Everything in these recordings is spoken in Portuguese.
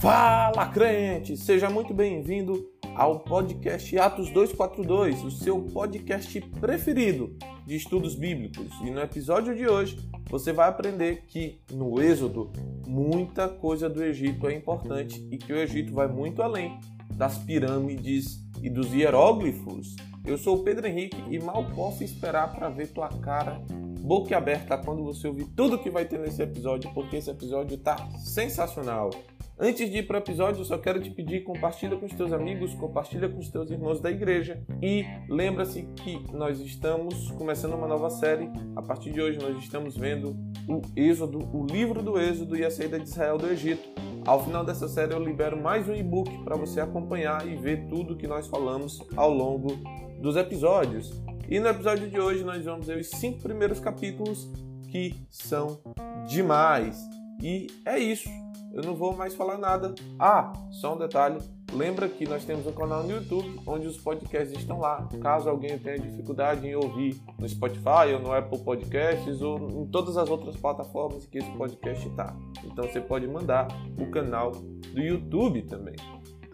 Fala crente, seja muito bem-vindo ao podcast Atos 242, o seu podcast preferido de estudos bíblicos. E no episódio de hoje você vai aprender que no Êxodo muita coisa do Egito é importante e que o Egito vai muito além das pirâmides e dos hieróglifos. Eu sou o Pedro Henrique e mal posso esperar para ver tua cara boca aberta quando você ouvir tudo que vai ter nesse episódio, porque esse episódio tá sensacional. Antes de ir para o episódio, eu só quero te pedir, compartilha com os teus amigos, compartilha com os teus irmãos da igreja e lembra-se que nós estamos começando uma nova série. A partir de hoje nós estamos vendo o Êxodo, o livro do Êxodo e a saída de Israel do Egito. Ao final dessa série eu libero mais um e-book para você acompanhar e ver tudo que nós falamos ao longo dos episódios. E no episódio de hoje nós vamos ver os cinco primeiros capítulos que são demais. E é isso eu não vou mais falar nada. Ah, só um detalhe. Lembra que nós temos um canal no YouTube onde os podcasts estão lá. Caso alguém tenha dificuldade em ouvir no Spotify ou no Apple Podcasts ou em todas as outras plataformas que esse podcast está. Então você pode mandar o canal do YouTube também.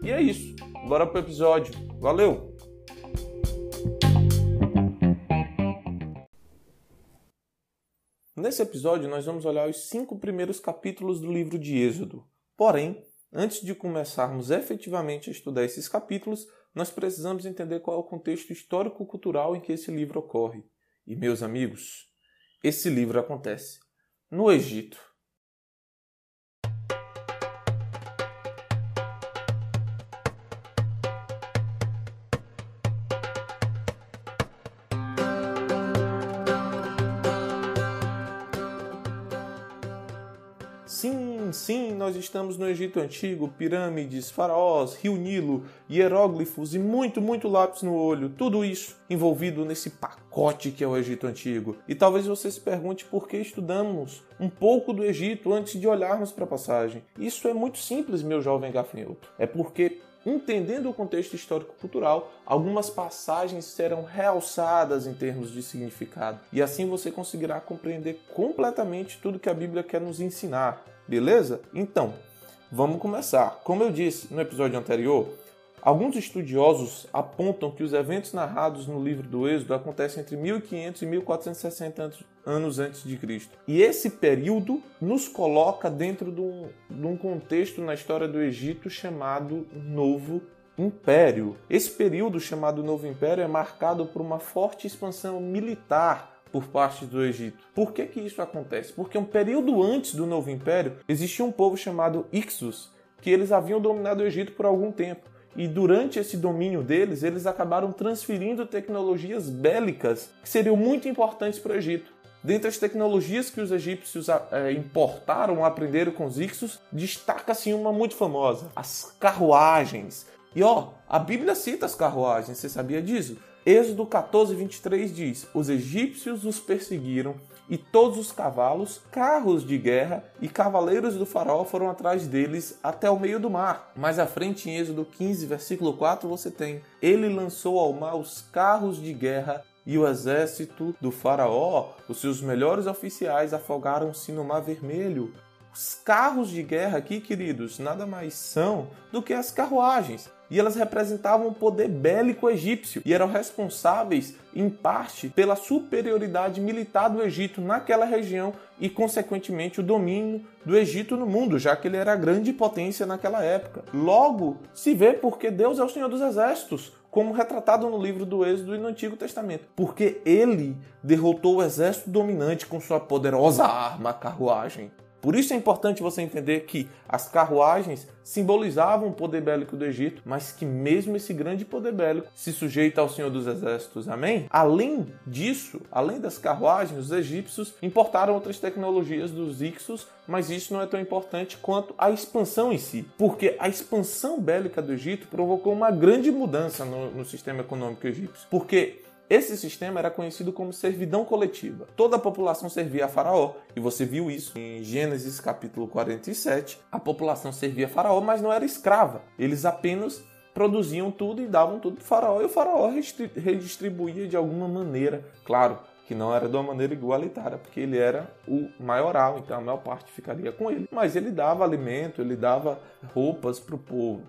E é isso. Bora pro episódio. Valeu! Nesse episódio, nós vamos olhar os cinco primeiros capítulos do livro de Êxodo. Porém, antes de começarmos efetivamente a estudar esses capítulos, nós precisamos entender qual é o contexto histórico-cultural em que esse livro ocorre. E, meus amigos, esse livro acontece no Egito. Estamos no Egito Antigo, pirâmides, faraós, rio Nilo, hieróglifos e muito, muito lápis no olho. Tudo isso envolvido nesse pacote que é o Egito Antigo. E talvez você se pergunte por que estudamos um pouco do Egito antes de olharmos para a passagem. Isso é muito simples, meu jovem gafanhoto. É porque Entendendo o contexto histórico-cultural, algumas passagens serão realçadas em termos de significado, e assim você conseguirá compreender completamente tudo que a Bíblia quer nos ensinar, beleza? Então, vamos começar. Como eu disse no episódio anterior, Alguns estudiosos apontam que os eventos narrados no livro do Êxodo acontecem entre 1500 e 1460 anos antes de Cristo. E esse período nos coloca dentro de um, de um contexto na história do Egito chamado Novo Império. Esse período chamado Novo Império é marcado por uma forte expansão militar por parte do Egito. Por que, que isso acontece? Porque um período antes do Novo Império existia um povo chamado Ixos, que eles haviam dominado o Egito por algum tempo e durante esse domínio deles, eles acabaram transferindo tecnologias bélicas que seriam muito importantes para o Egito. Dentre as tecnologias que os egípcios é, importaram ou aprenderam com os Ixos, destaca-se uma muito famosa: as carruagens. E ó, a Bíblia cita as carruagens, você sabia disso? Êxodo 14, 23 diz: Os egípcios os perseguiram e todos os cavalos, carros de guerra e cavaleiros do faraó foram atrás deles até o meio do mar. Mais à frente, em Êxodo 15, versículo 4, você tem: Ele lançou ao mar os carros de guerra e o exército do faraó, os seus melhores oficiais, afogaram-se no Mar Vermelho. Os carros de guerra aqui, queridos, nada mais são do que as carruagens e elas representavam o poder bélico egípcio e eram responsáveis, em parte, pela superioridade militar do Egito naquela região e, consequentemente, o domínio do Egito no mundo, já que ele era a grande potência naquela época. Logo, se vê porque Deus é o Senhor dos Exércitos, como retratado no livro do Êxodo e no Antigo Testamento, porque ele derrotou o exército dominante com sua poderosa arma, a carruagem. Por isso é importante você entender que as carruagens simbolizavam o poder bélico do Egito, mas que mesmo esse grande poder bélico se sujeita ao Senhor dos Exércitos. Amém? Além disso, além das carruagens, os egípcios importaram outras tecnologias dos Ixos, mas isso não é tão importante quanto a expansão em si, porque a expansão bélica do Egito provocou uma grande mudança no, no sistema econômico egípcio. Porque esse sistema era conhecido como servidão coletiva. Toda a população servia a Faraó, e você viu isso em Gênesis capítulo 47. A população servia a Faraó, mas não era escrava. Eles apenas produziam tudo e davam tudo para o Faraó, e o Faraó redistribuía de alguma maneira, claro, que não era de uma maneira igualitária, porque ele era o maioral, então a maior parte ficaria com ele. Mas ele dava alimento, ele dava roupas para o povo,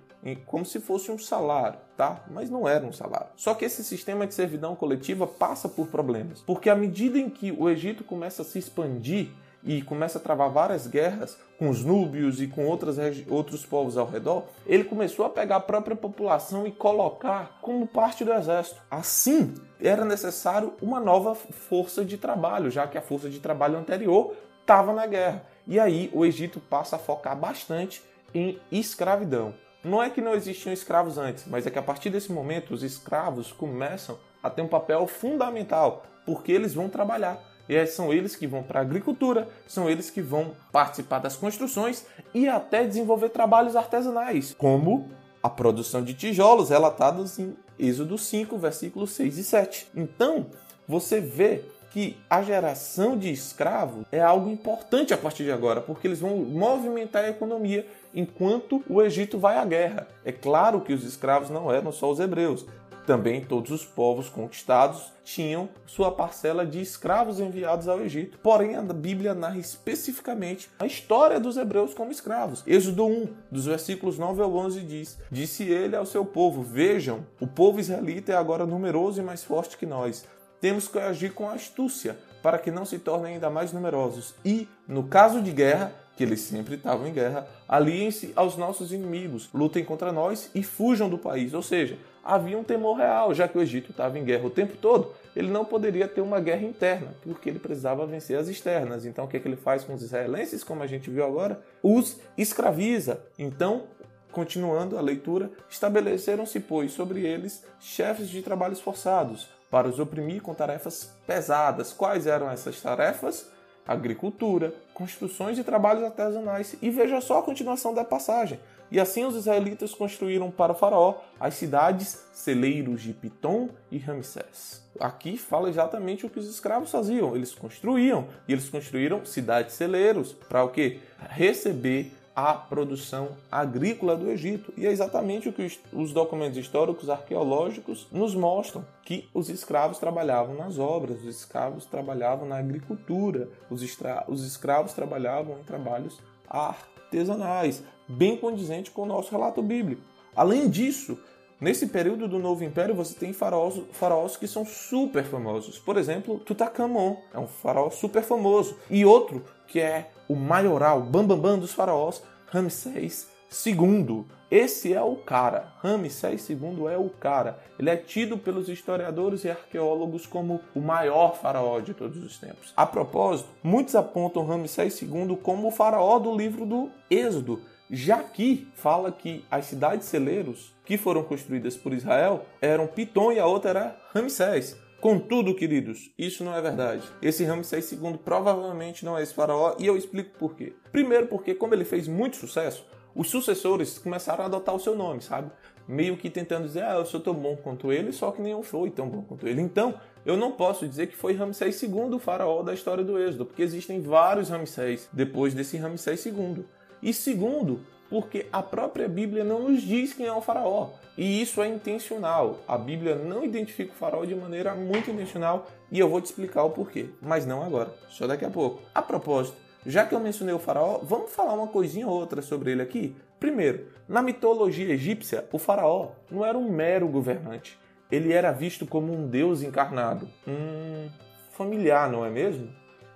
como se fosse um salário, tá? Mas não era um salário. Só que esse sistema de servidão coletiva passa por problemas, porque à medida em que o Egito começa a se expandir, e começa a travar várias guerras com os núbios e com outras, outros povos ao redor, ele começou a pegar a própria população e colocar como parte do exército. Assim, era necessário uma nova força de trabalho, já que a força de trabalho anterior estava na guerra. E aí o Egito passa a focar bastante em escravidão. Não é que não existiam escravos antes, mas é que a partir desse momento os escravos começam a ter um papel fundamental, porque eles vão trabalhar. E são eles que vão para a agricultura, são eles que vão participar das construções e até desenvolver trabalhos artesanais, como a produção de tijolos relatados em Êxodo 5, versículos 6 e 7. Então, você vê que a geração de escravos é algo importante a partir de agora, porque eles vão movimentar a economia enquanto o Egito vai à guerra. É claro que os escravos não eram só os hebreus, também todos os povos conquistados tinham sua parcela de escravos enviados ao Egito. Porém, a Bíblia narra especificamente a história dos hebreus como escravos. Êxodo 1, dos versículos 9 ao 11 diz: Disse ele ao seu povo: Vejam, o povo israelita é agora numeroso e mais forte que nós. Temos que agir com astúcia para que não se tornem ainda mais numerosos. E, no caso de guerra, que eles sempre estavam em guerra, aliem-se aos nossos inimigos, lutem contra nós e fujam do país. Ou seja, havia um temor real, já que o Egito estava em guerra o tempo todo, ele não poderia ter uma guerra interna, porque ele precisava vencer as externas. Então, o que, é que ele faz com os israelenses, como a gente viu agora? Os escraviza. Então, continuando a leitura, estabeleceram-se, pois, sobre eles chefes de trabalhos forçados, para os oprimir com tarefas pesadas. Quais eram essas tarefas? agricultura, construções e trabalhos artesanais. E veja só a continuação da passagem. E assim os israelitas construíram para o faraó as cidades celeiros de Pitom e Ramsés. Aqui fala exatamente o que os escravos faziam. Eles construíam e eles construíram cidades celeiros para o que? Receber a produção agrícola do Egito. E é exatamente o que os documentos históricos arqueológicos nos mostram: que os escravos trabalhavam nas obras, os escravos trabalhavam na agricultura, os, os escravos trabalhavam em trabalhos artesanais, bem condizente com o nosso relato bíblico. Além disso, Nesse período do Novo Império, você tem faraós, faraós que são super famosos. Por exemplo, Tutankhamon é um faraó super famoso. E outro que é o maioral, bambambam bam, bam dos faraós, Ramsés II. Esse é o cara. Ramsés II é o cara. Ele é tido pelos historiadores e arqueólogos como o maior faraó de todos os tempos. A propósito, muitos apontam Ramsés II como o faraó do livro do Êxodo, já que fala que as cidades celeiros que foram construídas por Israel eram Pitom e a outra era Ramsés. Contudo, queridos, isso não é verdade. Esse Ramsés II provavelmente não é esse faraó e eu explico por quê. Primeiro porque como ele fez muito sucesso, os sucessores começaram a adotar o seu nome, sabe? Meio que tentando dizer, ah, eu sou tão bom quanto ele, só que nenhum foi tão bom quanto ele. Então, eu não posso dizer que foi Ramsés II o faraó da história do Êxodo, porque existem vários Ramsés depois desse Ramsés II. E segundo, porque a própria Bíblia não nos diz quem é o faraó. E isso é intencional. A Bíblia não identifica o faraó de maneira muito intencional e eu vou te explicar o porquê, mas não agora, só daqui a pouco. A propósito, já que eu mencionei o faraó, vamos falar uma coisinha ou outra sobre ele aqui? Primeiro, na mitologia egípcia, o faraó não era um mero governante. Ele era visto como um deus encarnado. Hum, familiar, não é mesmo?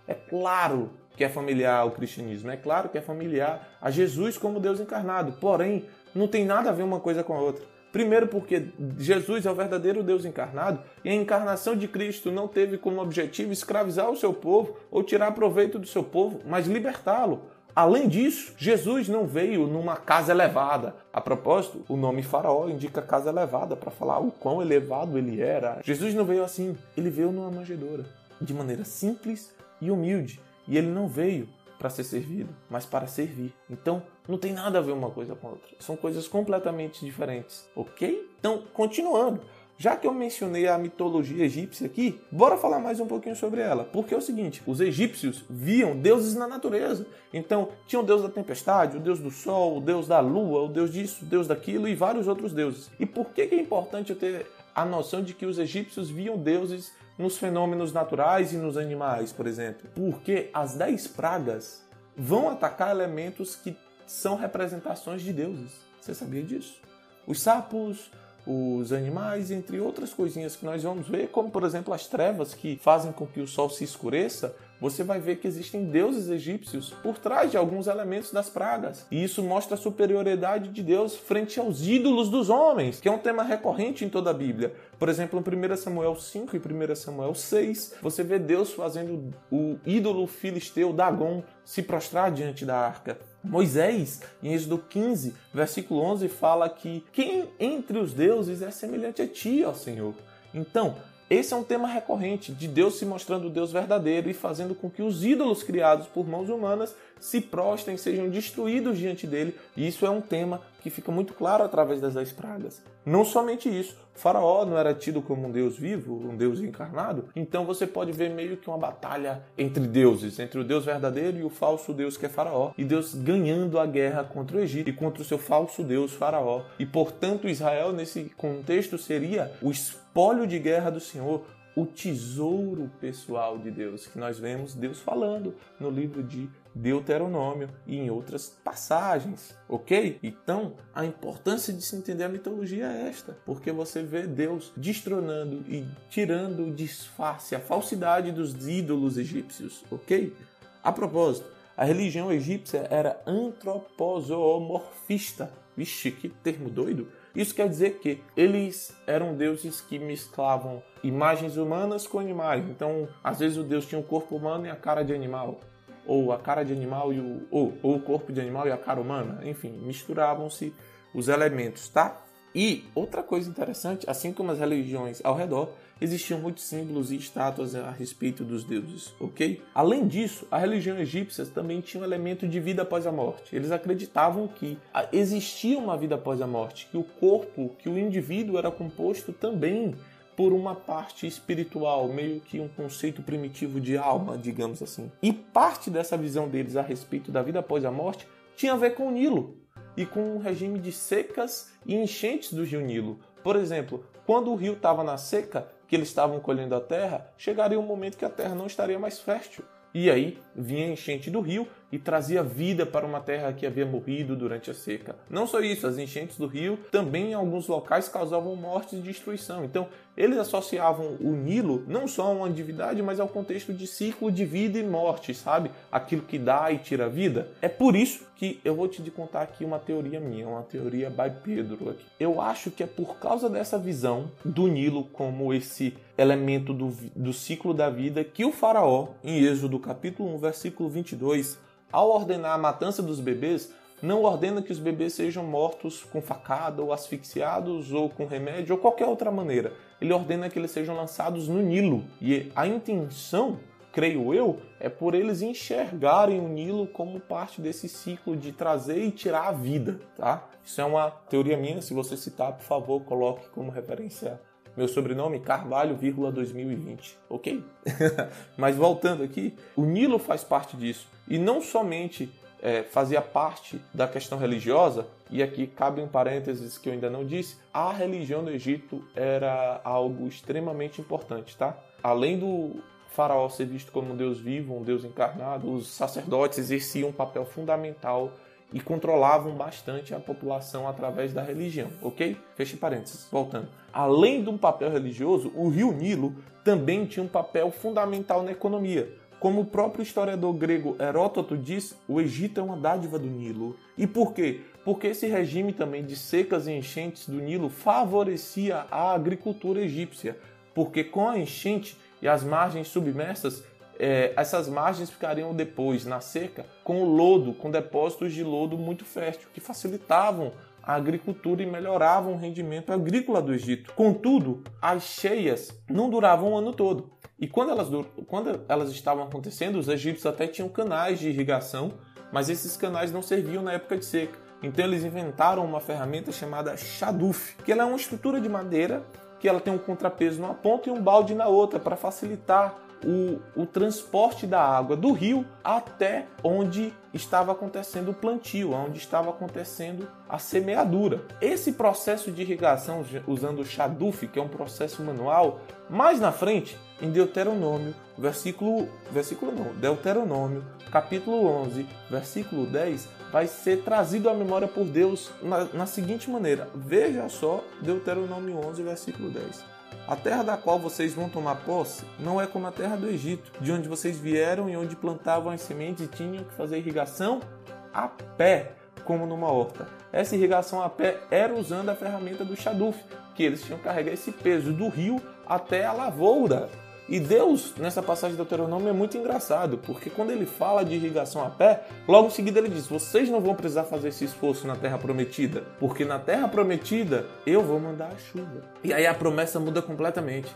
É claro que é familiar ao cristianismo. É claro que é familiar a Jesus como Deus encarnado. Porém, não tem nada a ver uma coisa com a outra. Primeiro, porque Jesus é o verdadeiro Deus encarnado e a encarnação de Cristo não teve como objetivo escravizar o seu povo ou tirar proveito do seu povo, mas libertá-lo. Além disso, Jesus não veio numa casa elevada. A propósito, o nome Faraó indica casa elevada para falar o quão elevado ele era. Jesus não veio assim, ele veio numa manjedoura, de maneira simples e humilde. E ele não veio para ser servido, mas para servir. Então, não tem nada a ver uma coisa com a outra. São coisas completamente diferentes, ok? Então, continuando. Já que eu mencionei a mitologia egípcia aqui, bora falar mais um pouquinho sobre ela. Porque é o seguinte: os egípcios viam deuses na natureza. Então, tinha o deus da tempestade, o deus do sol, o deus da lua, o deus disso, o deus daquilo e vários outros deuses. E por que é importante eu ter a noção de que os egípcios viam deuses nos fenômenos naturais e nos animais, por exemplo? Porque as dez pragas vão atacar elementos que são representações de deuses. Você sabia disso? Os sapos, os animais, entre outras coisinhas que nós vamos ver, como por exemplo as trevas que fazem com que o sol se escureça, você vai ver que existem deuses egípcios por trás de alguns elementos das pragas. E isso mostra a superioridade de Deus frente aos ídolos dos homens, que é um tema recorrente em toda a Bíblia. Por exemplo, em 1 Samuel 5 e 1 Samuel 6, você vê Deus fazendo o ídolo filisteu Dagon se prostrar diante da arca. Moisés, em Êxodo 15, versículo 11, fala que quem entre os deuses é semelhante a ti, ó Senhor. Então, esse é um tema recorrente de Deus se mostrando o Deus verdadeiro e fazendo com que os ídolos criados por mãos humanas se prostrem, sejam destruídos diante dele. E isso é um tema que fica muito claro através das dez pragas. Não somente isso, faraó não era tido como um deus vivo, um deus encarnado, então você pode ver meio que uma batalha entre deuses, entre o deus verdadeiro e o falso deus que é faraó, e Deus ganhando a guerra contra o Egito e contra o seu falso deus faraó. E portanto Israel nesse contexto seria o espólio de guerra do Senhor, o tesouro pessoal de Deus, que nós vemos Deus falando no livro de Deuteronômio e em outras passagens, ok? Então, a importância de se entender a mitologia é esta, porque você vê Deus destronando e tirando o disfarce, a falsidade dos ídolos egípcios, ok? A propósito, a religião egípcia era antropozoomorfista. Vixe, que termo doido! Isso quer dizer que eles eram deuses que mesclavam imagens humanas com animais. Então, às vezes o deus tinha o corpo humano e a cara de animal ou a cara de animal e o ou, ou o corpo de animal e a cara humana, enfim, misturavam-se os elementos, tá? E outra coisa interessante, assim como as religiões ao redor, existiam muitos símbolos e estátuas a respeito dos deuses, ok? Além disso, a religião egípcia também tinha um elemento de vida após a morte. Eles acreditavam que existia uma vida após a morte, que o corpo, que o indivíduo era composto também por uma parte espiritual, meio que um conceito primitivo de alma, digamos assim. E parte dessa visão deles a respeito da vida após a morte tinha a ver com o Nilo e com o regime de secas e enchentes do rio Nilo. Por exemplo, quando o rio estava na seca, que eles estavam colhendo a terra, chegaria um momento que a terra não estaria mais fértil. E aí vinha a enchente do rio e trazia vida para uma terra que havia morrido durante a seca. Não só isso, as enchentes do rio também em alguns locais causavam mortes e destruição. Então, eles associavam o Nilo não só a uma divindade, mas ao contexto de ciclo de vida e morte, sabe? Aquilo que dá e tira vida. É por isso que eu vou te contar aqui uma teoria minha, uma teoria by Pedro aqui. Eu acho que é por causa dessa visão do Nilo como esse elemento do, do ciclo da vida que o faraó, em Êxodo capítulo 1, versículo 22, ao ordenar a matança dos bebês, não ordena que os bebês sejam mortos com facada ou asfixiados ou com remédio ou qualquer outra maneira. Ele ordena que eles sejam lançados no Nilo. E a intenção, creio eu, é por eles enxergarem o Nilo como parte desse ciclo de trazer e tirar a vida, tá? Isso é uma teoria minha, se você citar, por favor, coloque como referência meu sobrenome Carvalho, 2020, ok? Mas voltando aqui, o Nilo faz parte disso. E não somente é, fazia parte da questão religiosa, e aqui cabe um parênteses que eu ainda não disse, a religião do Egito era algo extremamente importante, tá? Além do faraó ser visto como um deus vivo, um deus encarnado, os sacerdotes exerciam um papel fundamental e controlavam bastante a população através da religião, ok? Feche parênteses, voltando. Além de um papel religioso, o rio Nilo também tinha um papel fundamental na economia. Como o próprio historiador grego Heródoto diz, o Egito é uma dádiva do Nilo. E por quê? Porque esse regime também de secas e enchentes do Nilo favorecia a agricultura egípcia, porque com a enchente e as margens submersas é, essas margens ficariam depois, na seca, com lodo, com depósitos de lodo muito fértil, que facilitavam a agricultura e melhoravam o rendimento agrícola do Egito. Contudo, as cheias não duravam o ano todo. E quando elas, quando elas estavam acontecendo, os egípcios até tinham canais de irrigação, mas esses canais não serviam na época de seca. Então eles inventaram uma ferramenta chamada Shaduf, que ela é uma estrutura de madeira que ela tem um contrapeso numa ponta e um balde na outra para facilitar o, o transporte da água do rio até onde estava acontecendo o plantio, onde estava acontecendo a semeadura. Esse processo de irrigação usando o Shaduf, que é um processo manual, mais na frente, em Deuteronômio, versículo, versículo não, Deuteronômio, capítulo 11, versículo 10, vai ser trazido à memória por Deus na, na seguinte maneira. Veja só Deuteronômio 11, versículo 10. A terra da qual vocês vão tomar posse não é como a terra do Egito, de onde vocês vieram e onde plantavam as sementes e tinham que fazer irrigação a pé, como numa horta. Essa irrigação a pé era usando a ferramenta do Shaduf, que eles tinham que carregar esse peso do rio até a lavoura. E Deus, nessa passagem do Deuteronômio, é muito engraçado, porque quando ele fala de irrigação a pé, logo em seguida ele diz: Vocês não vão precisar fazer esse esforço na terra prometida, porque na terra prometida eu vou mandar a chuva. E aí a promessa muda completamente.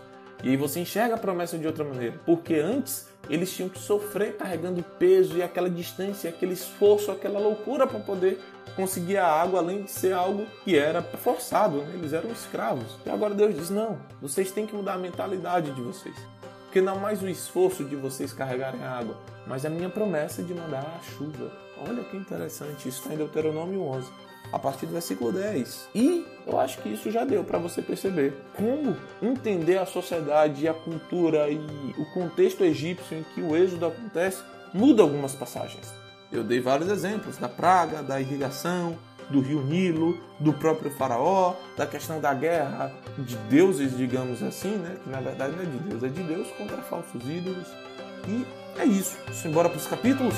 E aí você enxerga a promessa de outra maneira, porque antes eles tinham que sofrer carregando peso e aquela distância, aquele esforço, aquela loucura para poder conseguir a água, além de ser algo que era forçado, né? eles eram escravos. E agora Deus diz: não, vocês têm que mudar a mentalidade de vocês. Porque não mais o esforço de vocês carregarem água, mas a minha promessa de mandar a chuva. Olha que interessante, isso está em Deuteronômio 11, a partir do versículo 10. E eu acho que isso já deu para você perceber como entender a sociedade, a cultura e o contexto egípcio em que o êxodo acontece muda algumas passagens. Eu dei vários exemplos da praga, da irrigação, do rio Nilo, do próprio faraó, da questão da guerra de deuses, digamos assim, né? que na verdade não é de Deus, é de Deus contra falsos ídolos. E é isso. Simbora para os capítulos?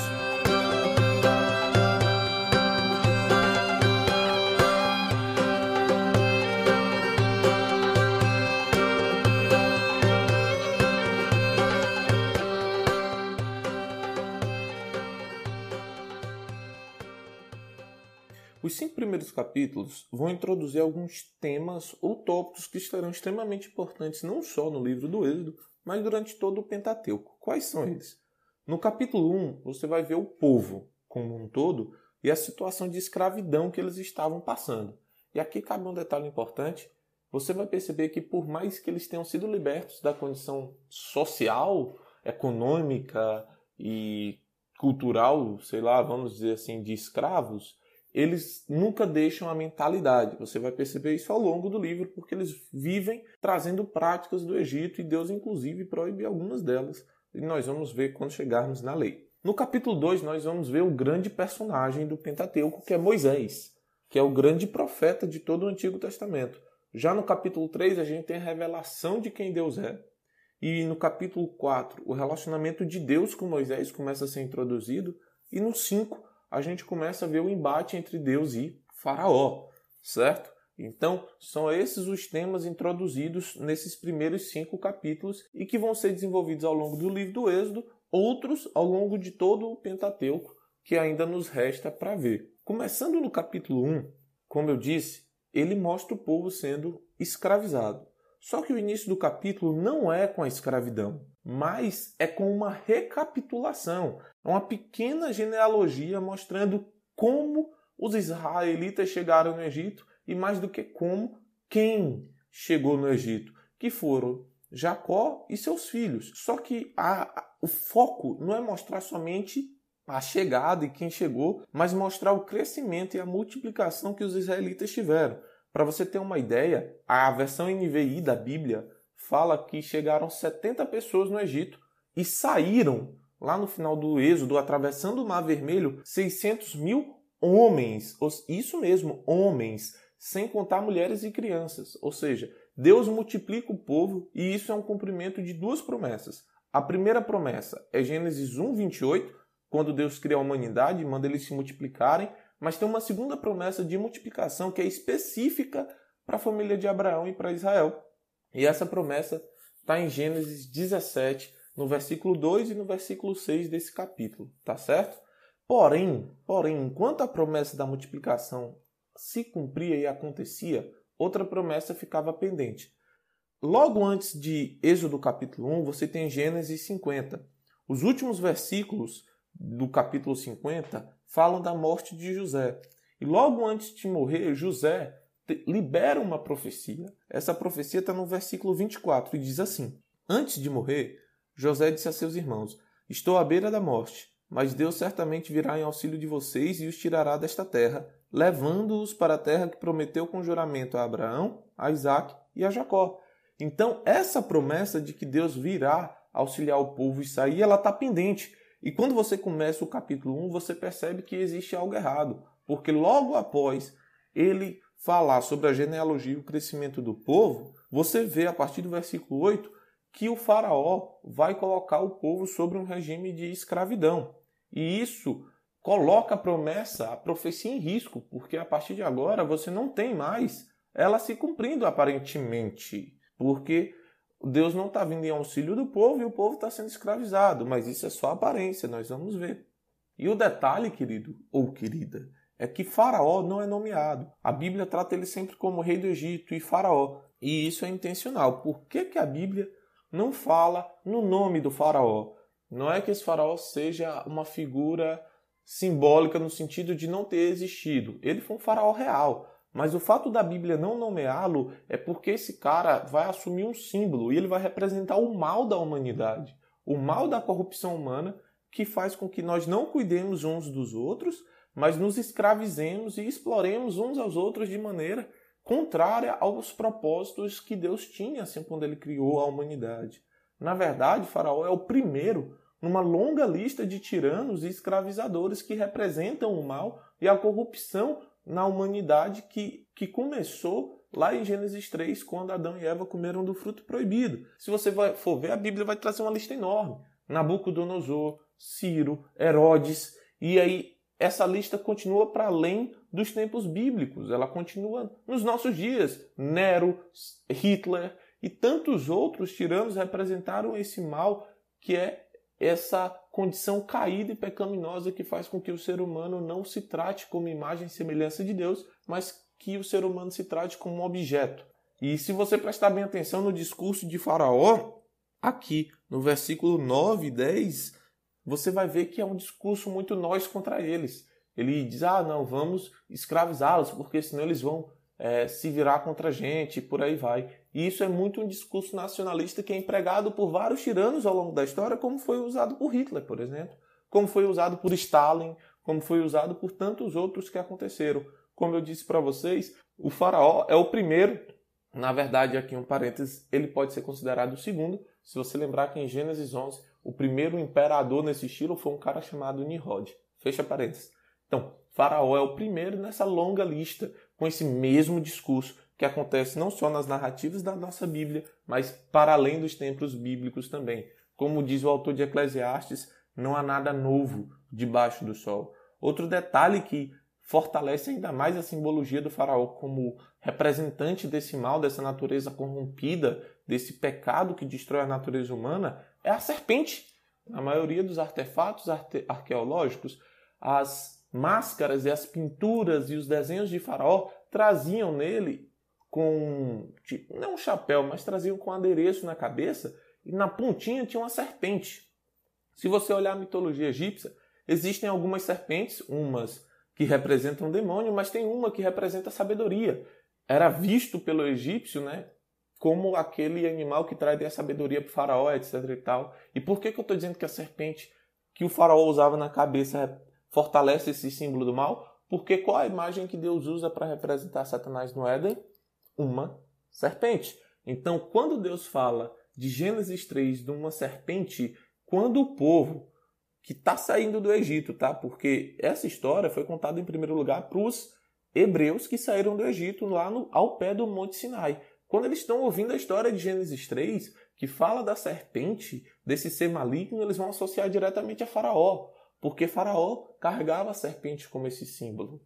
Primeiros capítulos vão introduzir alguns temas ou tópicos que estarão extremamente importantes não só no livro do Êxodo, mas durante todo o Pentateuco. Quais são eles? No capítulo 1, você vai ver o povo como um todo e a situação de escravidão que eles estavam passando. E aqui cabe um detalhe importante. Você vai perceber que por mais que eles tenham sido libertos da condição social, econômica e cultural, sei lá, vamos dizer assim, de escravos, eles nunca deixam a mentalidade. Você vai perceber isso ao longo do livro, porque eles vivem trazendo práticas do Egito e Deus, inclusive, proíbe algumas delas. E nós vamos ver quando chegarmos na lei. No capítulo 2, nós vamos ver o grande personagem do Pentateuco, que é Moisés, que é o grande profeta de todo o Antigo Testamento. Já no capítulo 3, a gente tem a revelação de quem Deus é. E no capítulo 4, o relacionamento de Deus com Moisés começa a ser introduzido. E no 5, a gente começa a ver o embate entre Deus e Faraó, certo? Então, são esses os temas introduzidos nesses primeiros cinco capítulos e que vão ser desenvolvidos ao longo do livro do Êxodo, outros ao longo de todo o Pentateuco, que ainda nos resta para ver. Começando no capítulo 1, como eu disse, ele mostra o povo sendo escravizado. Só que o início do capítulo não é com a escravidão, mas é com uma recapitulação, é uma pequena genealogia mostrando como os israelitas chegaram no Egito e mais do que como, quem chegou no Egito, que foram Jacó e seus filhos. Só que a, o foco não é mostrar somente a chegada e quem chegou, mas mostrar o crescimento e a multiplicação que os israelitas tiveram. Para você ter uma ideia, a versão NVI da Bíblia fala que chegaram 70 pessoas no Egito e saíram lá no final do Êxodo, atravessando o Mar Vermelho, 600 mil homens. Isso mesmo, homens, sem contar mulheres e crianças. Ou seja, Deus multiplica o povo e isso é um cumprimento de duas promessas. A primeira promessa é Gênesis 1, 28, quando Deus cria a humanidade e manda eles se multiplicarem mas tem uma segunda promessa de multiplicação que é específica para a família de Abraão e para Israel. E essa promessa está em Gênesis 17, no versículo 2 e no versículo 6 desse capítulo, tá certo? Porém, porém, enquanto a promessa da multiplicação se cumpria e acontecia, outra promessa ficava pendente. Logo antes de Êxodo capítulo 1, você tem Gênesis 50. Os últimos versículos do capítulo 50 falam da morte de José. E logo antes de morrer, José libera uma profecia. Essa profecia está no versículo 24 e diz assim: Antes de morrer, José disse a seus irmãos: Estou à beira da morte, mas Deus certamente virá em auxílio de vocês e os tirará desta terra, levando-os para a terra que prometeu com juramento a Abraão, a Isaac e a Jacó. Então, essa promessa de que Deus virá auxiliar o povo e sair, ela está pendente. E quando você começa o capítulo 1, você percebe que existe algo errado, porque logo após ele falar sobre a genealogia e o crescimento do povo, você vê a partir do versículo 8 que o faraó vai colocar o povo sobre um regime de escravidão. E isso coloca a promessa, a profecia em risco, porque a partir de agora você não tem mais ela se cumprindo aparentemente, porque Deus não está vindo em auxílio do povo e o povo está sendo escravizado, mas isso é só aparência, nós vamos ver. E o detalhe, querido ou querida, é que Faraó não é nomeado. A Bíblia trata ele sempre como rei do Egito e Faraó. E isso é intencional. Por que, que a Bíblia não fala no nome do faraó. Não é que esse faraó seja uma figura simbólica no sentido de não ter existido. Ele foi um faraó real. Mas o fato da Bíblia não nomeá-lo é porque esse cara vai assumir um símbolo e ele vai representar o mal da humanidade, o mal da corrupção humana que faz com que nós não cuidemos uns dos outros, mas nos escravizemos e exploremos uns aos outros de maneira contrária aos propósitos que Deus tinha assim quando ele criou a humanidade. Na verdade, Faraó é o primeiro numa longa lista de tiranos e escravizadores que representam o mal e a corrupção na humanidade que, que começou lá em Gênesis 3, quando Adão e Eva comeram do fruto proibido. Se você for ver, a Bíblia vai trazer uma lista enorme. Nabucodonosor, Ciro, Herodes, e aí essa lista continua para além dos tempos bíblicos, ela continua nos nossos dias. Nero, Hitler e tantos outros tiranos representaram esse mal que é essa condição caída e pecaminosa que faz com que o ser humano não se trate como imagem e semelhança de Deus, mas que o ser humano se trate como um objeto. E se você prestar bem atenção no discurso de Faraó, aqui no versículo 9 e 10, você vai ver que é um discurso muito nós contra eles. Ele diz: ah, não, vamos escravizá-los, porque senão eles vão é, se virar contra a gente e por aí vai. E isso é muito um discurso nacionalista que é empregado por vários tiranos ao longo da história, como foi usado por Hitler, por exemplo, como foi usado por Stalin, como foi usado por tantos outros que aconteceram. Como eu disse para vocês, o faraó é o primeiro, na verdade, aqui um parênteses, ele pode ser considerado o segundo, se você lembrar que em Gênesis 11 o primeiro imperador nesse estilo foi um cara chamado Nimrod. Fecha parênteses. Então, Faraó é o primeiro nessa longa lista, com esse mesmo discurso que acontece não só nas narrativas da nossa Bíblia, mas para além dos tempos bíblicos também. Como diz o autor de Eclesiastes, não há nada novo debaixo do sol. Outro detalhe que fortalece ainda mais a simbologia do faraó como representante desse mal, dessa natureza corrompida, desse pecado que destrói a natureza humana, é a serpente. Na maioria dos artefatos arqueológicos, as máscaras e as pinturas e os desenhos de faraó traziam nele com, tipo, não um chapéu, mas traziam com adereço na cabeça e na pontinha tinha uma serpente. Se você olhar a mitologia egípcia, existem algumas serpentes, umas que representam demônio, mas tem uma que representa sabedoria. Era visto pelo egípcio, né, como aquele animal que traz a sabedoria para o faraó, etc e tal. E por que, que eu estou dizendo que a serpente que o faraó usava na cabeça fortalece esse símbolo do mal? Porque qual a imagem que Deus usa para representar Satanás no Éden? Uma serpente. Então, quando Deus fala de Gênesis 3 de uma serpente, quando o povo que está saindo do Egito, tá? Porque essa história foi contada em primeiro lugar para os hebreus que saíram do Egito lá no, ao pé do Monte Sinai. Quando eles estão ouvindo a história de Gênesis 3, que fala da serpente, desse ser maligno, eles vão associar diretamente a Faraó, porque Faraó carregava a serpente como esse símbolo.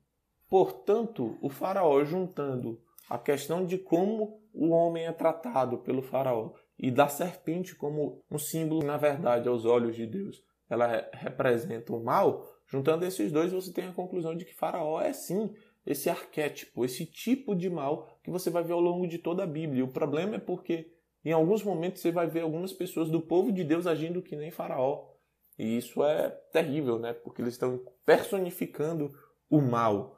Portanto, o Faraó juntando a questão de como o homem é tratado pelo Faraó e da serpente como um símbolo, na verdade, aos olhos de Deus, ela representa o mal, juntando esses dois você tem a conclusão de que Faraó é sim esse arquétipo, esse tipo de mal que você vai ver ao longo de toda a Bíblia. E o problema é porque em alguns momentos você vai ver algumas pessoas do povo de Deus agindo que nem Faraó. E isso é terrível, né? Porque eles estão personificando o mal.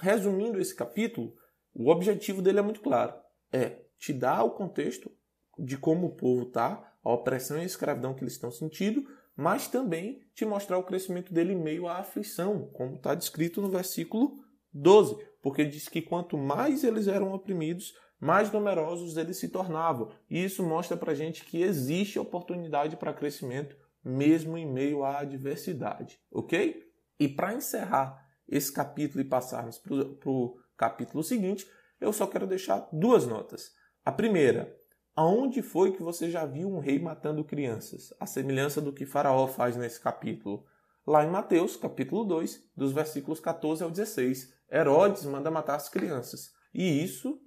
Resumindo esse capítulo, o objetivo dele é muito claro: é te dar o contexto de como o povo tá, a opressão e a escravidão que eles estão sentindo, mas também te mostrar o crescimento dele em meio à aflição, como está descrito no versículo 12, porque diz que quanto mais eles eram oprimidos, mais numerosos eles se tornavam. E isso mostra para gente que existe oportunidade para crescimento, mesmo em meio à adversidade, ok? E para encerrar esse capítulo e passarmos para o capítulo seguinte, eu só quero deixar duas notas. A primeira, aonde foi que você já viu um rei matando crianças? A semelhança do que Faraó faz nesse capítulo. Lá em Mateus, capítulo 2, dos versículos 14 ao 16, Herodes manda matar as crianças. E isso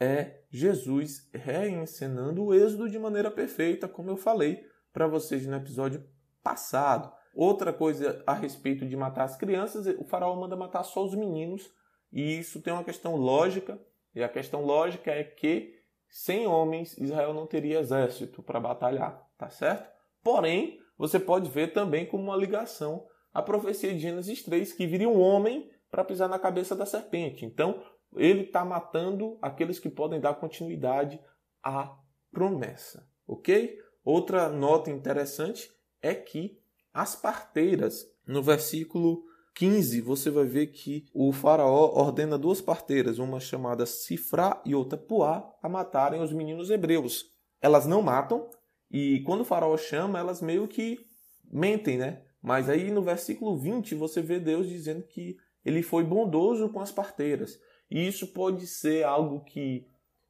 é Jesus reencenando o êxodo de maneira perfeita, como eu falei para vocês no episódio passado. Outra coisa a respeito de matar as crianças, o faraó manda matar só os meninos, e isso tem uma questão lógica, e a questão lógica é que sem homens Israel não teria exército para batalhar, tá certo? Porém, você pode ver também como uma ligação a profecia de Gênesis 3, que viria um homem para pisar na cabeça da serpente. Então, ele está matando aqueles que podem dar continuidade à promessa, ok? Outra nota interessante é que as parteiras, no versículo 15, você vai ver que o faraó ordena duas parteiras, uma chamada Sifra e outra Puá, a matarem os meninos hebreus. Elas não matam, e quando o faraó chama, elas meio que mentem, né? Mas aí no versículo 20 você vê Deus dizendo que ele foi bondoso com as parteiras. E isso pode ser algo que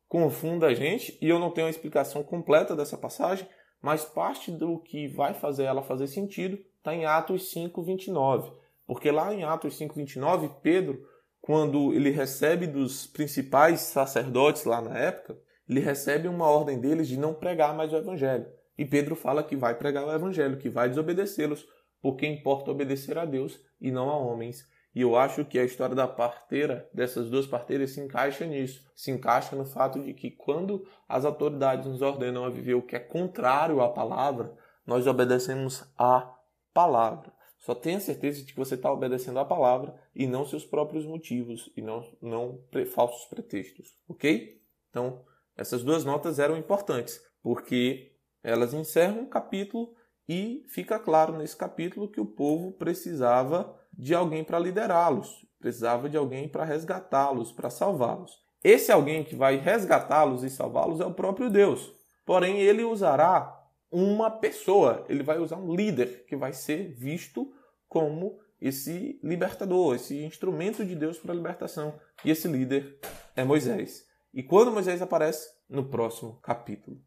confunda a gente, e eu não tenho a explicação completa dessa passagem, mas parte do que vai fazer ela fazer sentido está em Atos 5, 29. Porque lá em Atos 5, 29, Pedro, quando ele recebe dos principais sacerdotes lá na época, ele recebe uma ordem deles de não pregar mais o evangelho. E Pedro fala que vai pregar o evangelho, que vai desobedecê-los, porque importa obedecer a Deus e não a homens. E eu acho que a história da parteira, dessas duas parteiras, se encaixa nisso. Se encaixa no fato de que quando as autoridades nos ordenam a viver o que é contrário à palavra, nós obedecemos à palavra. Só tenha certeza de que você está obedecendo à palavra e não seus próprios motivos e não, não falsos pretextos, ok? Então, essas duas notas eram importantes, porque elas encerram um capítulo e fica claro nesse capítulo que o povo precisava de alguém para liderá-los, precisava de alguém para resgatá-los, para salvá-los. Esse alguém que vai resgatá-los e salvá-los é o próprio Deus. Porém, ele usará uma pessoa, ele vai usar um líder que vai ser visto como esse libertador, esse instrumento de Deus para a libertação. E esse líder é Moisés. E quando Moisés aparece? No próximo capítulo.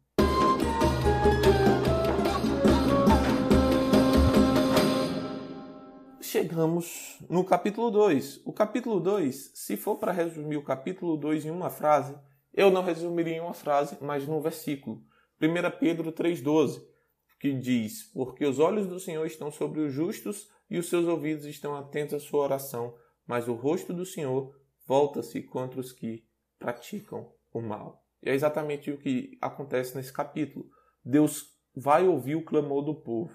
chegamos no capítulo 2. O capítulo 2, se for para resumir o capítulo 2 em uma frase, eu não resumiria em uma frase, mas num versículo. 1 Pedro 3,12, que diz: Porque os olhos do Senhor estão sobre os justos e os seus ouvidos estão atentos à sua oração, mas o rosto do Senhor volta-se contra os que praticam o mal. E é exatamente o que acontece nesse capítulo. Deus vai ouvir o clamor do povo.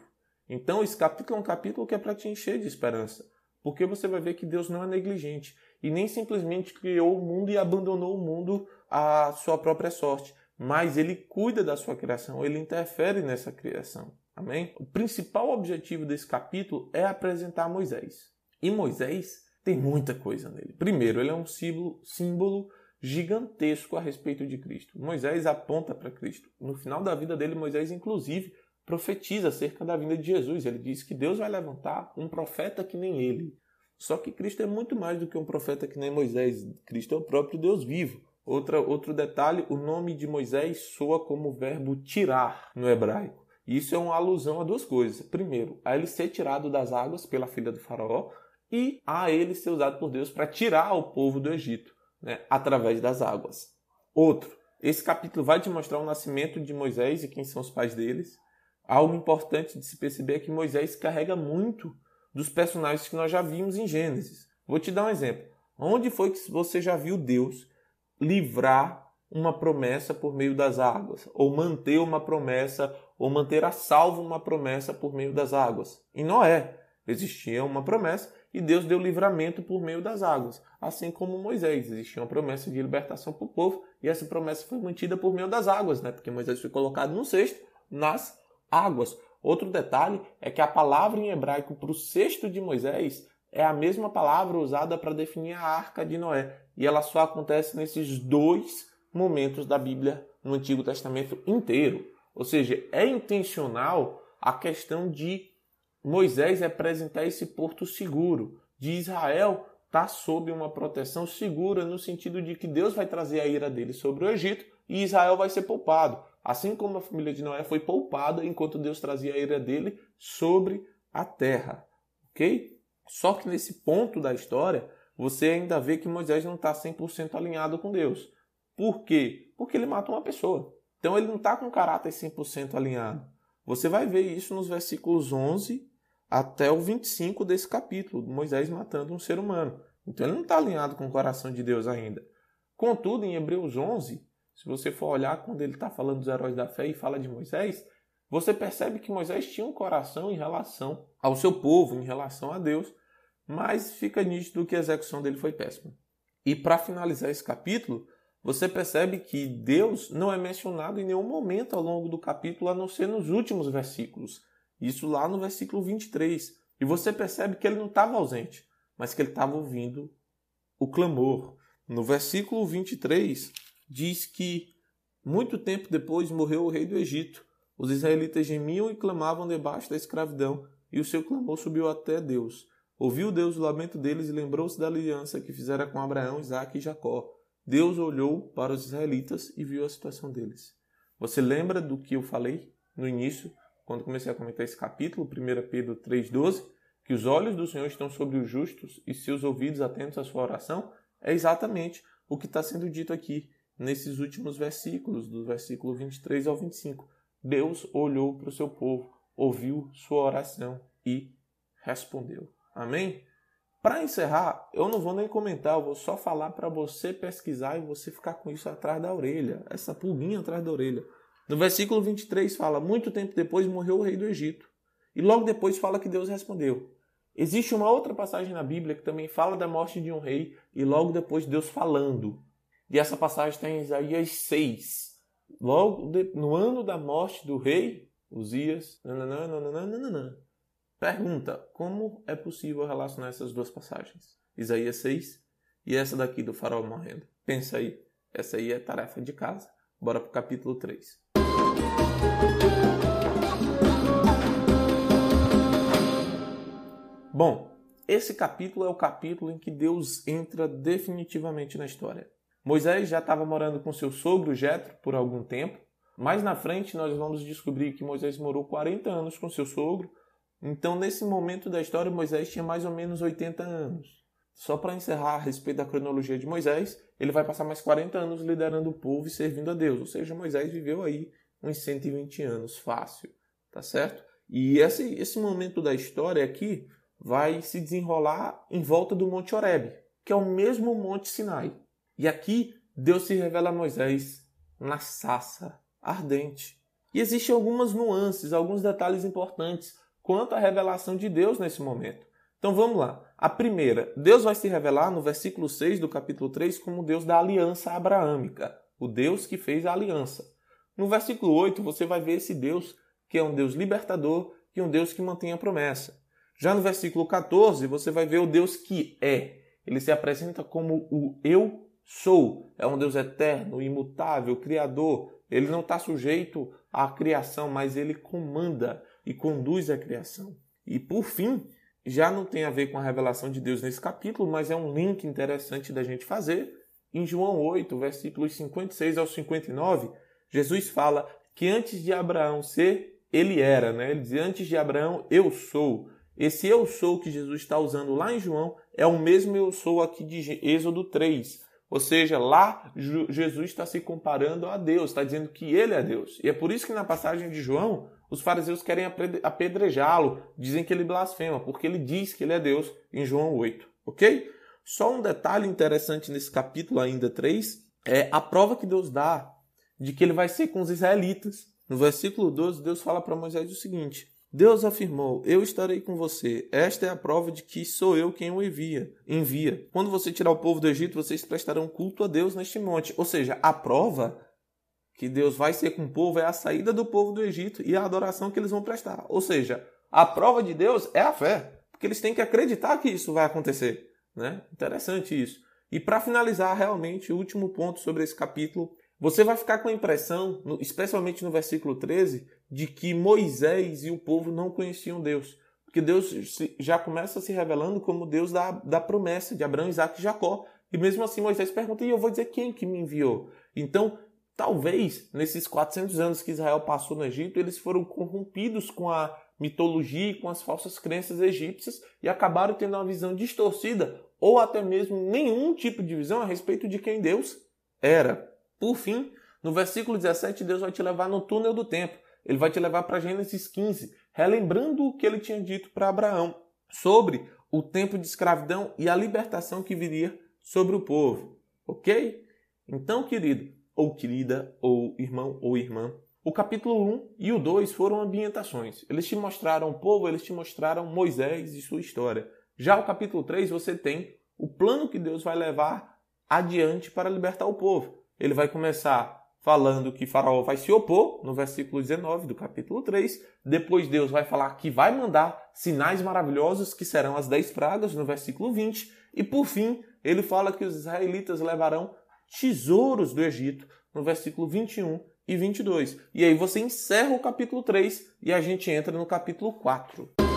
Então, esse capítulo é um capítulo que é para te encher de esperança, porque você vai ver que Deus não é negligente e nem simplesmente criou o mundo e abandonou o mundo à sua própria sorte, mas ele cuida da sua criação, ele interfere nessa criação. Amém? O principal objetivo desse capítulo é apresentar Moisés. E Moisés tem muita coisa nele. Primeiro, ele é um símbolo, símbolo gigantesco a respeito de Cristo. Moisés aponta para Cristo. No final da vida dele, Moisés, inclusive, profetiza acerca da vinda de Jesus. Ele diz que Deus vai levantar um profeta que nem ele. Só que Cristo é muito mais do que um profeta que nem Moisés. Cristo é o próprio Deus vivo. Outra, outro detalhe, o nome de Moisés soa como o verbo tirar no hebraico. Isso é uma alusão a duas coisas. Primeiro, a ele ser tirado das águas pela filha do faraó e a ele ser usado por Deus para tirar o povo do Egito, né, através das águas. Outro, esse capítulo vai te mostrar o nascimento de Moisés e quem são os pais deles. Algo importante de se perceber é que Moisés carrega muito dos personagens que nós já vimos em Gênesis. Vou te dar um exemplo. Onde foi que você já viu Deus livrar uma promessa por meio das águas? Ou manter uma promessa, ou manter a salvo uma promessa por meio das águas? Em Noé existia uma promessa e Deus deu livramento por meio das águas. Assim como Moisés, existia uma promessa de libertação para o povo e essa promessa foi mantida por meio das águas, né? porque Moisés foi colocado no cesto nas águas. Outro detalhe é que a palavra em hebraico para o cesto de Moisés é a mesma palavra usada para definir a arca de Noé. E ela só acontece nesses dois momentos da Bíblia no Antigo Testamento inteiro. Ou seja, é intencional a questão de Moisés representar esse porto seguro, de Israel estar tá sob uma proteção segura, no sentido de que Deus vai trazer a ira dele sobre o Egito e Israel vai ser poupado. Assim como a família de Noé foi poupada enquanto Deus trazia a ira dele sobre a terra. Ok? Só que nesse ponto da história, você ainda vê que Moisés não está 100% alinhado com Deus. Por quê? Porque ele mata uma pessoa. Então ele não está com caráter 100% alinhado. Você vai ver isso nos versículos 11 até o 25 desse capítulo, Moisés matando um ser humano. Então ele não está alinhado com o coração de Deus ainda. Contudo, em Hebreus 11, se você for olhar quando ele está falando dos heróis da fé e fala de Moisés, você percebe que Moisés tinha um coração em relação ao seu povo, em relação a Deus, mas fica nítido que a execução dele foi péssima. E para finalizar esse capítulo, você percebe que Deus não é mencionado em nenhum momento ao longo do capítulo, a não ser nos últimos versículos. Isso lá no versículo 23. E você percebe que ele não estava ausente, mas que ele estava ouvindo o clamor. No versículo 23, diz que muito tempo depois morreu o rei do Egito. Os israelitas gemiam e clamavam debaixo da escravidão, e o seu clamor subiu até Deus. Ouviu Deus o lamento deles e lembrou-se da aliança que fizera com Abraão, Isaque e Jacó. Deus olhou para os israelitas e viu a situação deles. Você lembra do que eu falei no início quando comecei a comentar esse capítulo, 1 Pedro 3,12, que os olhos do Senhor estão sobre os justos e seus ouvidos atentos à sua oração, é exatamente o que está sendo dito aqui nesses últimos versículos, do versículo 23 ao 25. Deus olhou para o seu povo, ouviu sua oração e respondeu. Amém? Para encerrar, eu não vou nem comentar, eu vou só falar para você pesquisar e você ficar com isso atrás da orelha, essa pulguinha atrás da orelha. No versículo 23 fala: Muito tempo depois morreu o rei do Egito. E logo depois fala que Deus respondeu. Existe uma outra passagem na Bíblia que também fala da morte de um rei e logo depois Deus falando. E essa passagem está em Isaías 6. Logo de, no ano da morte do rei Uzias. Nananã. Pergunta: como é possível relacionar essas duas passagens? Isaías 6 e essa daqui do farol morrendo. Pensa aí. Essa aí é tarefa de casa. Bora para o capítulo 3. Bom, esse capítulo é o capítulo em que Deus entra definitivamente na história. Moisés já estava morando com seu sogro Jetro por algum tempo. Mais na frente nós vamos descobrir que Moisés morou 40 anos com seu sogro. Então, nesse momento da história, Moisés tinha mais ou menos 80 anos. Só para encerrar a respeito da cronologia de Moisés, ele vai passar mais 40 anos liderando o povo e servindo a Deus. Ou seja, Moisés viveu aí uns 120 anos, fácil, tá certo? E esse, esse momento da história aqui vai se desenrolar em volta do Monte Horebe, que é o mesmo Monte Sinai. E aqui Deus se revela a Moisés na sassa ardente. E existem algumas nuances, alguns detalhes importantes quanto à revelação de Deus nesse momento. Então vamos lá. A primeira, Deus vai se revelar no versículo 6 do capítulo 3 como Deus da aliança abraâmica, o Deus que fez a aliança. No versículo 8, você vai ver esse Deus que é um Deus libertador e um Deus que mantém a promessa. Já no versículo 14, você vai ver o Deus que é. Ele se apresenta como o Eu sou. É um Deus eterno, imutável, criador. Ele não está sujeito à criação, mas ele comanda e conduz a criação. E por fim, já não tem a ver com a revelação de Deus nesse capítulo, mas é um link interessante da gente fazer. Em João 8, versículos 56 ao 59, Jesus fala que antes de Abraão ser, ele era, né? Ele diz: Antes de Abraão, eu sou. Esse eu sou que Jesus está usando lá em João é o mesmo eu sou aqui de Êxodo 3. Ou seja, lá Jesus está se comparando a Deus, está dizendo que ele é Deus. E é por isso que na passagem de João, os fariseus querem apedrejá-lo, dizem que ele blasfema, porque ele diz que ele é Deus em João 8. Ok? Só um detalhe interessante nesse capítulo ainda 3 é a prova que Deus dá de que ele vai ser com os israelitas. No versículo 12, Deus fala para Moisés o seguinte: Deus afirmou: Eu estarei com você. Esta é a prova de que sou eu quem o envia. Envia. Quando você tirar o povo do Egito, vocês prestarão culto a Deus neste monte. Ou seja, a prova que Deus vai ser com o povo é a saída do povo do Egito e a adoração que eles vão prestar. Ou seja, a prova de Deus é a fé, porque eles têm que acreditar que isso vai acontecer. Né? Interessante isso. E para finalizar, realmente, o último ponto sobre esse capítulo, você vai ficar com a impressão, especialmente no versículo 13, de que Moisés e o povo não conheciam Deus. Porque Deus já começa se revelando como Deus da, da promessa de Abraão, Isaac e Jacó. E mesmo assim Moisés pergunta, e eu vou dizer quem que me enviou? Então, talvez, nesses 400 anos que Israel passou no Egito, eles foram corrompidos com a mitologia e com as falsas crenças egípcias e acabaram tendo uma visão distorcida ou até mesmo nenhum tipo de visão a respeito de quem Deus era. Por fim, no versículo 17, Deus vai te levar no túnel do tempo. Ele vai te levar para Gênesis 15, relembrando o que ele tinha dito para Abraão sobre o tempo de escravidão e a libertação que viria sobre o povo. Ok? Então, querido, ou querida, ou irmão ou irmã, o capítulo 1 e o 2 foram ambientações. Eles te mostraram o povo, eles te mostraram Moisés e sua história. Já o capítulo 3 você tem o plano que Deus vai levar adiante para libertar o povo. Ele vai começar falando que Faraó vai se opor, no versículo 19 do capítulo 3. Depois Deus vai falar que vai mandar sinais maravilhosos, que serão as dez pragas, no versículo 20. E por fim, ele fala que os israelitas levarão tesouros do Egito, no versículo 21 e 22. E aí você encerra o capítulo 3 e a gente entra no capítulo 4.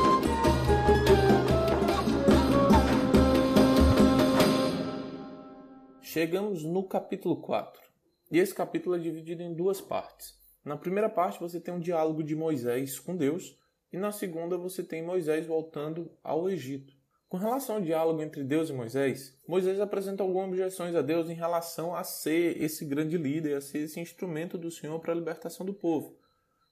Chegamos no capítulo 4. E esse capítulo é dividido em duas partes. Na primeira parte você tem um diálogo de Moisés com Deus, e na segunda você tem Moisés voltando ao Egito. Com relação ao diálogo entre Deus e Moisés, Moisés apresenta algumas objeções a Deus em relação a ser esse grande líder, a ser esse instrumento do Senhor para a libertação do povo.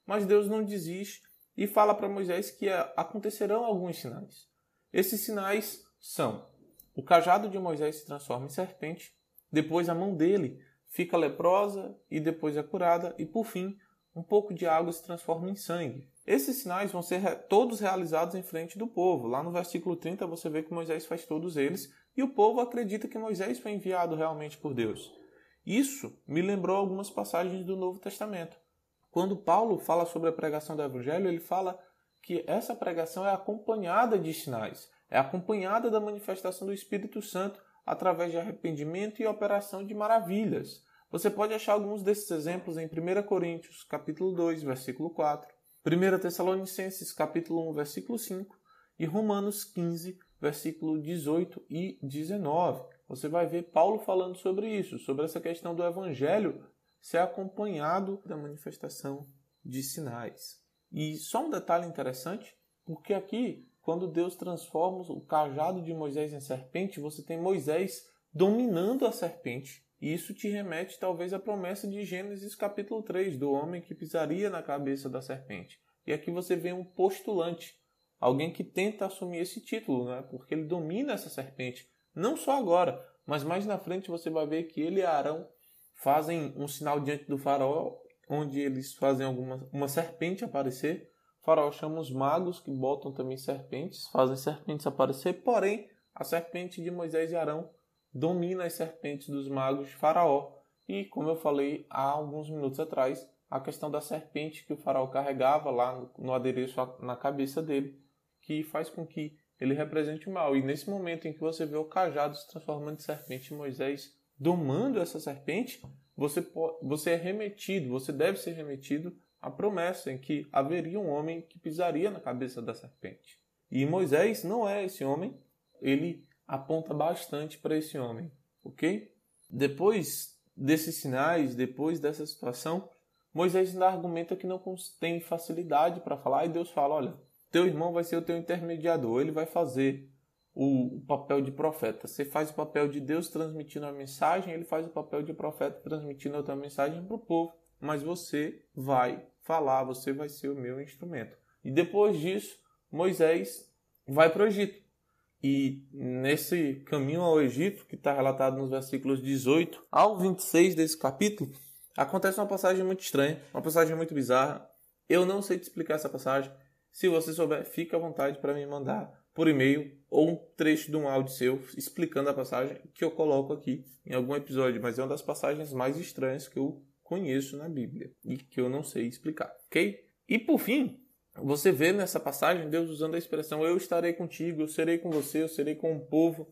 Mas Deus não desiste e fala para Moisés que acontecerão alguns sinais. Esses sinais são: o cajado de Moisés se transforma em serpente, depois a mão dele fica leprosa e depois é curada, e por fim, um pouco de água se transforma em sangue. Esses sinais vão ser todos realizados em frente do povo. Lá no versículo 30 você vê que Moisés faz todos eles e o povo acredita que Moisés foi enviado realmente por Deus. Isso me lembrou algumas passagens do Novo Testamento. Quando Paulo fala sobre a pregação do Evangelho, ele fala que essa pregação é acompanhada de sinais, é acompanhada da manifestação do Espírito Santo através de arrependimento e operação de maravilhas. Você pode achar alguns desses exemplos em 1 Coríntios, capítulo 2, versículo 4, 1 Tessalonicenses, capítulo 1, versículo 5 e Romanos 15, versículo 18 e 19. Você vai ver Paulo falando sobre isso, sobre essa questão do evangelho ser acompanhado da manifestação de sinais. E só um detalhe interessante, porque aqui quando Deus transforma o cajado de Moisés em serpente, você tem Moisés dominando a serpente. E isso te remete talvez à promessa de Gênesis capítulo 3, do homem que pisaria na cabeça da serpente. E aqui você vê um postulante, alguém que tenta assumir esse título, né? porque ele domina essa serpente. Não só agora, mas mais na frente você vai ver que ele e Arão fazem um sinal diante do faraó, onde eles fazem alguma, uma serpente aparecer Faraó chama os magos, que botam também serpentes, fazem serpentes aparecer, porém, a serpente de Moisés e Arão domina as serpentes dos magos de Faraó. E, como eu falei há alguns minutos atrás, a questão da serpente que o faraó carregava lá no adereço na cabeça dele, que faz com que ele represente o mal. E nesse momento em que você vê o cajado se transformando em serpente, Moisés domando essa serpente, você, você é remetido, você deve ser remetido a promessa em que haveria um homem que pisaria na cabeça da serpente. E Moisés não é esse homem, ele aponta bastante para esse homem, ok? Depois desses sinais, depois dessa situação, Moisés ainda argumenta que não tem facilidade para falar, e Deus fala: olha, teu irmão vai ser o teu intermediador, ele vai fazer o, papel de profeta. Você faz o papel de Deus transmitindo a mensagem, ele faz o papel de profeta transmitindo outra mensagem para o povo, mas você vai falar, você vai ser o meu instrumento. E depois disso, Moisés vai para o Egito. E nesse caminho ao Egito, que está relatado nos versículos 18 ao 26 desse capítulo, acontece uma passagem muito estranha, uma passagem muito bizarra. Eu não sei te explicar essa passagem. Se você souber, fique à vontade para me mandar por e-mail ou um trecho de um áudio seu explicando a passagem que eu coloco aqui em algum episódio, mas é uma das passagens mais estranhas que eu conheço na Bíblia e que eu não sei explicar, ok? E por fim, você vê nessa passagem Deus usando a expressão eu estarei contigo, eu serei com você, eu serei com o povo.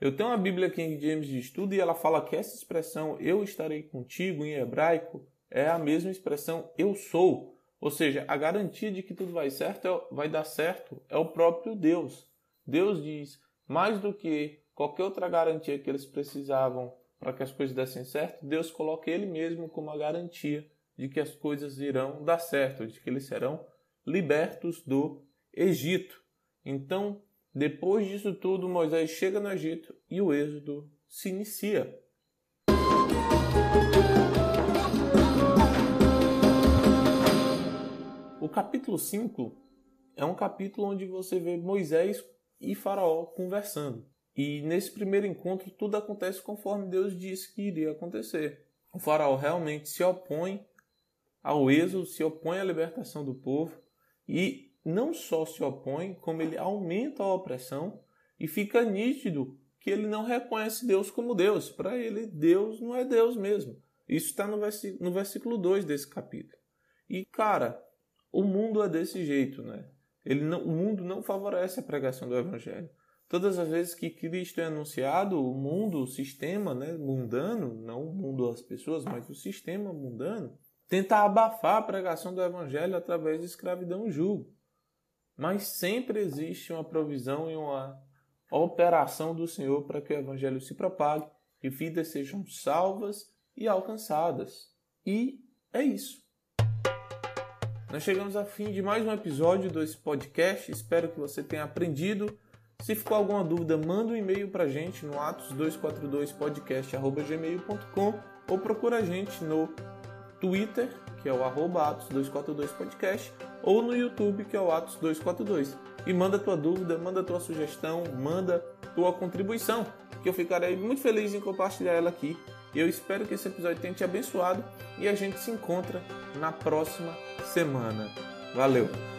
Eu tenho uma Bíblia King James de estudo e ela fala que essa expressão eu estarei contigo em hebraico é a mesma expressão eu sou. Ou seja, a garantia de que tudo vai certo, é, vai dar certo, é o próprio Deus. Deus diz, mais do que qualquer outra garantia que eles precisavam para que as coisas dessem certo, Deus coloca Ele mesmo como a garantia de que as coisas irão dar certo, de que eles serão libertos do Egito. Então, depois disso tudo, Moisés chega no Egito e o êxodo se inicia. O capítulo 5 é um capítulo onde você vê Moisés e Faraó conversando. E nesse primeiro encontro tudo acontece conforme Deus disse que iria acontecer. O faraó realmente se opõe ao êxodo, se opõe à libertação do povo e não só se opõe, como ele aumenta a opressão e fica nítido que ele não reconhece Deus como Deus. Para ele, Deus não é Deus mesmo. Isso está no versículo, no versículo 2 desse capítulo. E, cara, o mundo é desse jeito, né? Ele não, o mundo não favorece a pregação do Evangelho. Todas as vezes que Cristo é anunciado, o mundo, o sistema né, mundano, não o mundo das pessoas, mas o sistema mundano, tenta abafar a pregação do Evangelho através de escravidão e julgo. Mas sempre existe uma provisão e uma operação do Senhor para que o Evangelho se propague e vidas sejam salvas e alcançadas. E é isso. Nós chegamos ao fim de mais um episódio desse podcast. Espero que você tenha aprendido se ficou alguma dúvida, manda um e-mail para a gente no atos242podcast.gmail.com ou procura a gente no Twitter, que é o arroba atos242podcast, ou no YouTube, que é o atos242. E manda tua dúvida, manda tua sugestão, manda tua contribuição, que eu ficarei muito feliz em compartilhar ela aqui. Eu espero que esse episódio tenha te abençoado e a gente se encontra na próxima semana. Valeu!